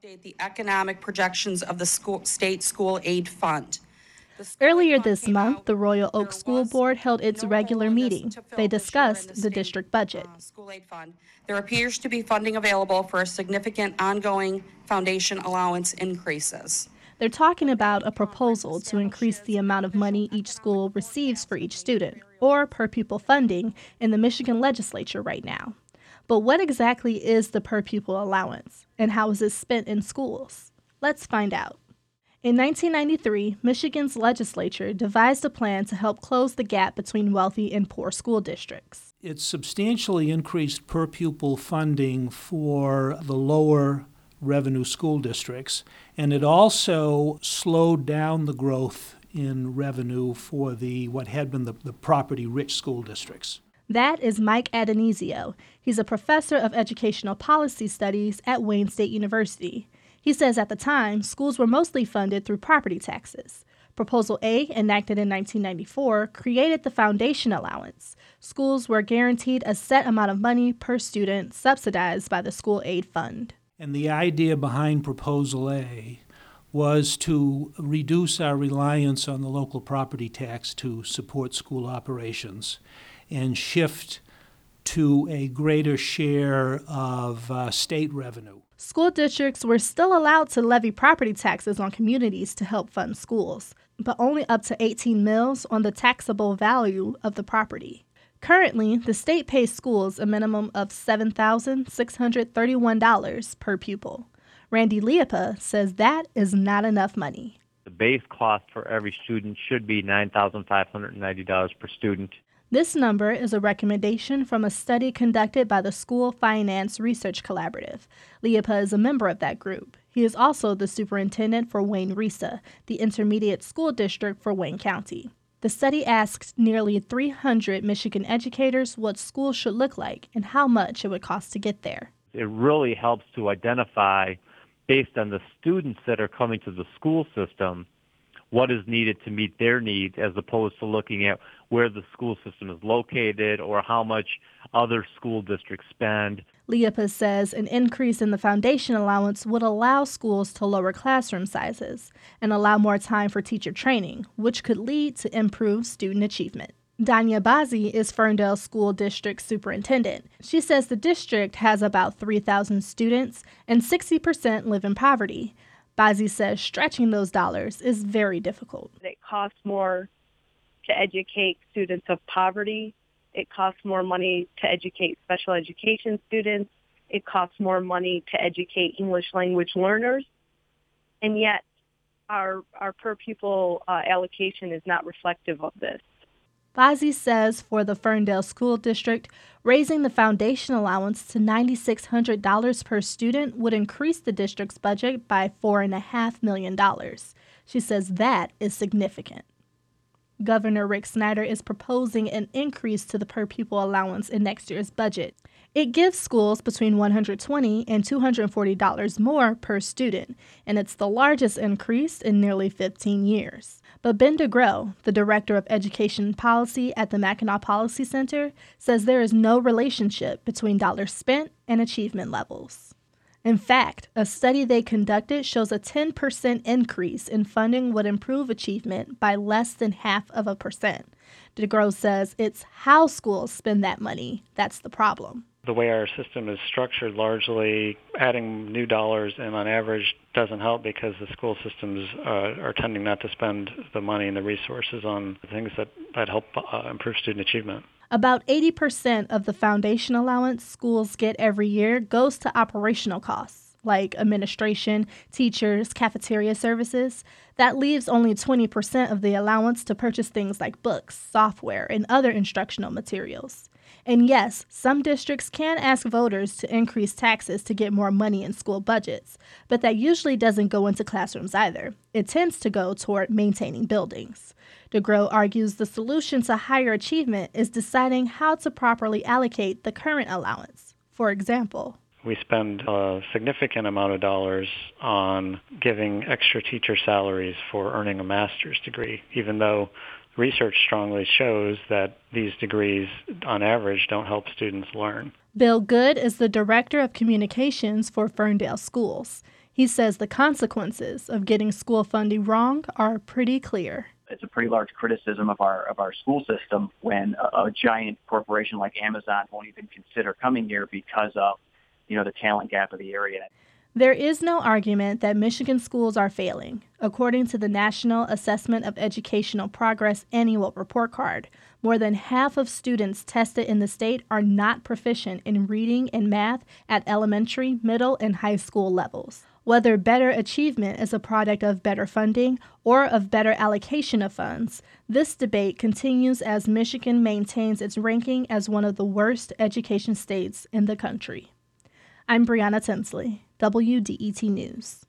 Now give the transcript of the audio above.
update the economic projections of the school, state school aid fund. The school aid Earlier this month, the Royal Oak School Board held its regular hole in this meeting. They this year in discussed the district budget. uh, School aid fund. There appears to be funding available for a significant ongoing foundation allowance increases. They're talking about a proposal to increase the amount of money each school receives for each student, or per pupil funding, in the Michigan legislature right now. But what exactly is the per pupil allowance, and how is it spent in schools? Let's find out. In 1993, Michigan's legislature devised a plan to help close the gap between wealthy and poor school districts. It substantially increased per pupil funding for the lower revenue school districts, and it also slowed down the growth in revenue for the what had been the, the property rich school districts. That is Mike Addonizio. He's a professor of educational policy studies at Wayne State University. He says at the time, schools were mostly funded through property taxes. Proposal A, enacted in 1994, created the foundation allowance. Schools were guaranteed a set amount of money per student subsidized by the school aid fund. And the idea behind Proposal A was to reduce our reliance on the local property tax to support school operations and shift to a greater share of uh, state revenue. School districts were still allowed to levy property taxes on communities to help fund schools, but only up to 18 mills on the taxable value of the property. Currently, the state pays schools a minimum of $7,631 per pupil. Randy Liepa says that is not enough money. The base cost for every student should be $9,590 per student. This number is a recommendation from a study conducted by the School Finance Research Collaborative. Liepa is a member of that group. He is also the superintendent for Wayne RESA, the intermediate school district for Wayne County. The study asked nearly 300 Michigan educators what schools should look like and how much it would cost to get there. It really helps to identify, based on the students that are coming to the school system, what is needed to meet their needs as opposed to looking at where the school system is located or how much other school districts spend. Liepa says an increase in the foundation allowance would allow schools to lower classroom sizes and allow more time for teacher training, which could lead to improved student achievement. Dania Bazzi is Ferndale School District Superintendent. She says the district has about 3,000 students and 60% live in poverty. Bazzi says stretching those dollars is very difficult. It costs more to educate students of poverty. It costs more money to educate special education students. It costs more money to educate English language learners. And yet our, our per pupil uh, allocation is not reflective of this. Bazzi says for the Ferndale School District, raising the foundation allowance to $9,600 per student would increase the district's budget by $4.5 million. She says that is significant. Governor Rick Snyder is proposing an increase to the per pupil allowance in next year's budget. It gives schools between 120 and $240 more per student, and it's the largest increase in nearly 15 years. But Ben DeGrow, the Director of Education Policy at the Mackinac Policy Center, says there is no relationship between dollars spent and achievement levels. In fact, a study they conducted shows a 10% increase in funding would improve achievement by less than half of a percent. DeGrow says it's how schools spend that money that's the problem. The way our system is structured, largely adding new dollars and on average doesn't help because the school systems uh, are tending not to spend the money and the resources on things that, that help uh, improve student achievement. About 80% of the foundation allowance schools get every year goes to operational costs, like administration, teachers, cafeteria services. That leaves only 20% of the allowance to purchase things like books, software, and other instructional materials. And yes, some districts can ask voters to increase taxes to get more money in school budgets, but that usually doesn't go into classrooms either. It tends to go toward maintaining buildings. DeGrow argues the solution to higher achievement is deciding how to properly allocate the current allowance. For example, we spend a significant amount of dollars on giving extra teacher salaries for earning a master's degree, even though research strongly shows that these degrees, on average, don't help students learn. Bill Good is the Director of Communications for Ferndale Schools. He He says the consequences of getting school funding wrong are pretty clear. it's a pretty large criticism of our of our school system when a, a giant corporation like Amazon won't even consider coming here because of you know the talent gap of the area. There is no argument that Michigan schools are failing. According to the National Assessment of Educational Progress annual report card, more than half of students tested in the state are not proficient in reading and math at elementary, middle, and high school levels. Whether better achievement is a product of better funding or of better allocation of funds, this debate continues as Michigan maintains its ranking as one of the worst education states in the country. I'm Brianna Tinsley, WDET News.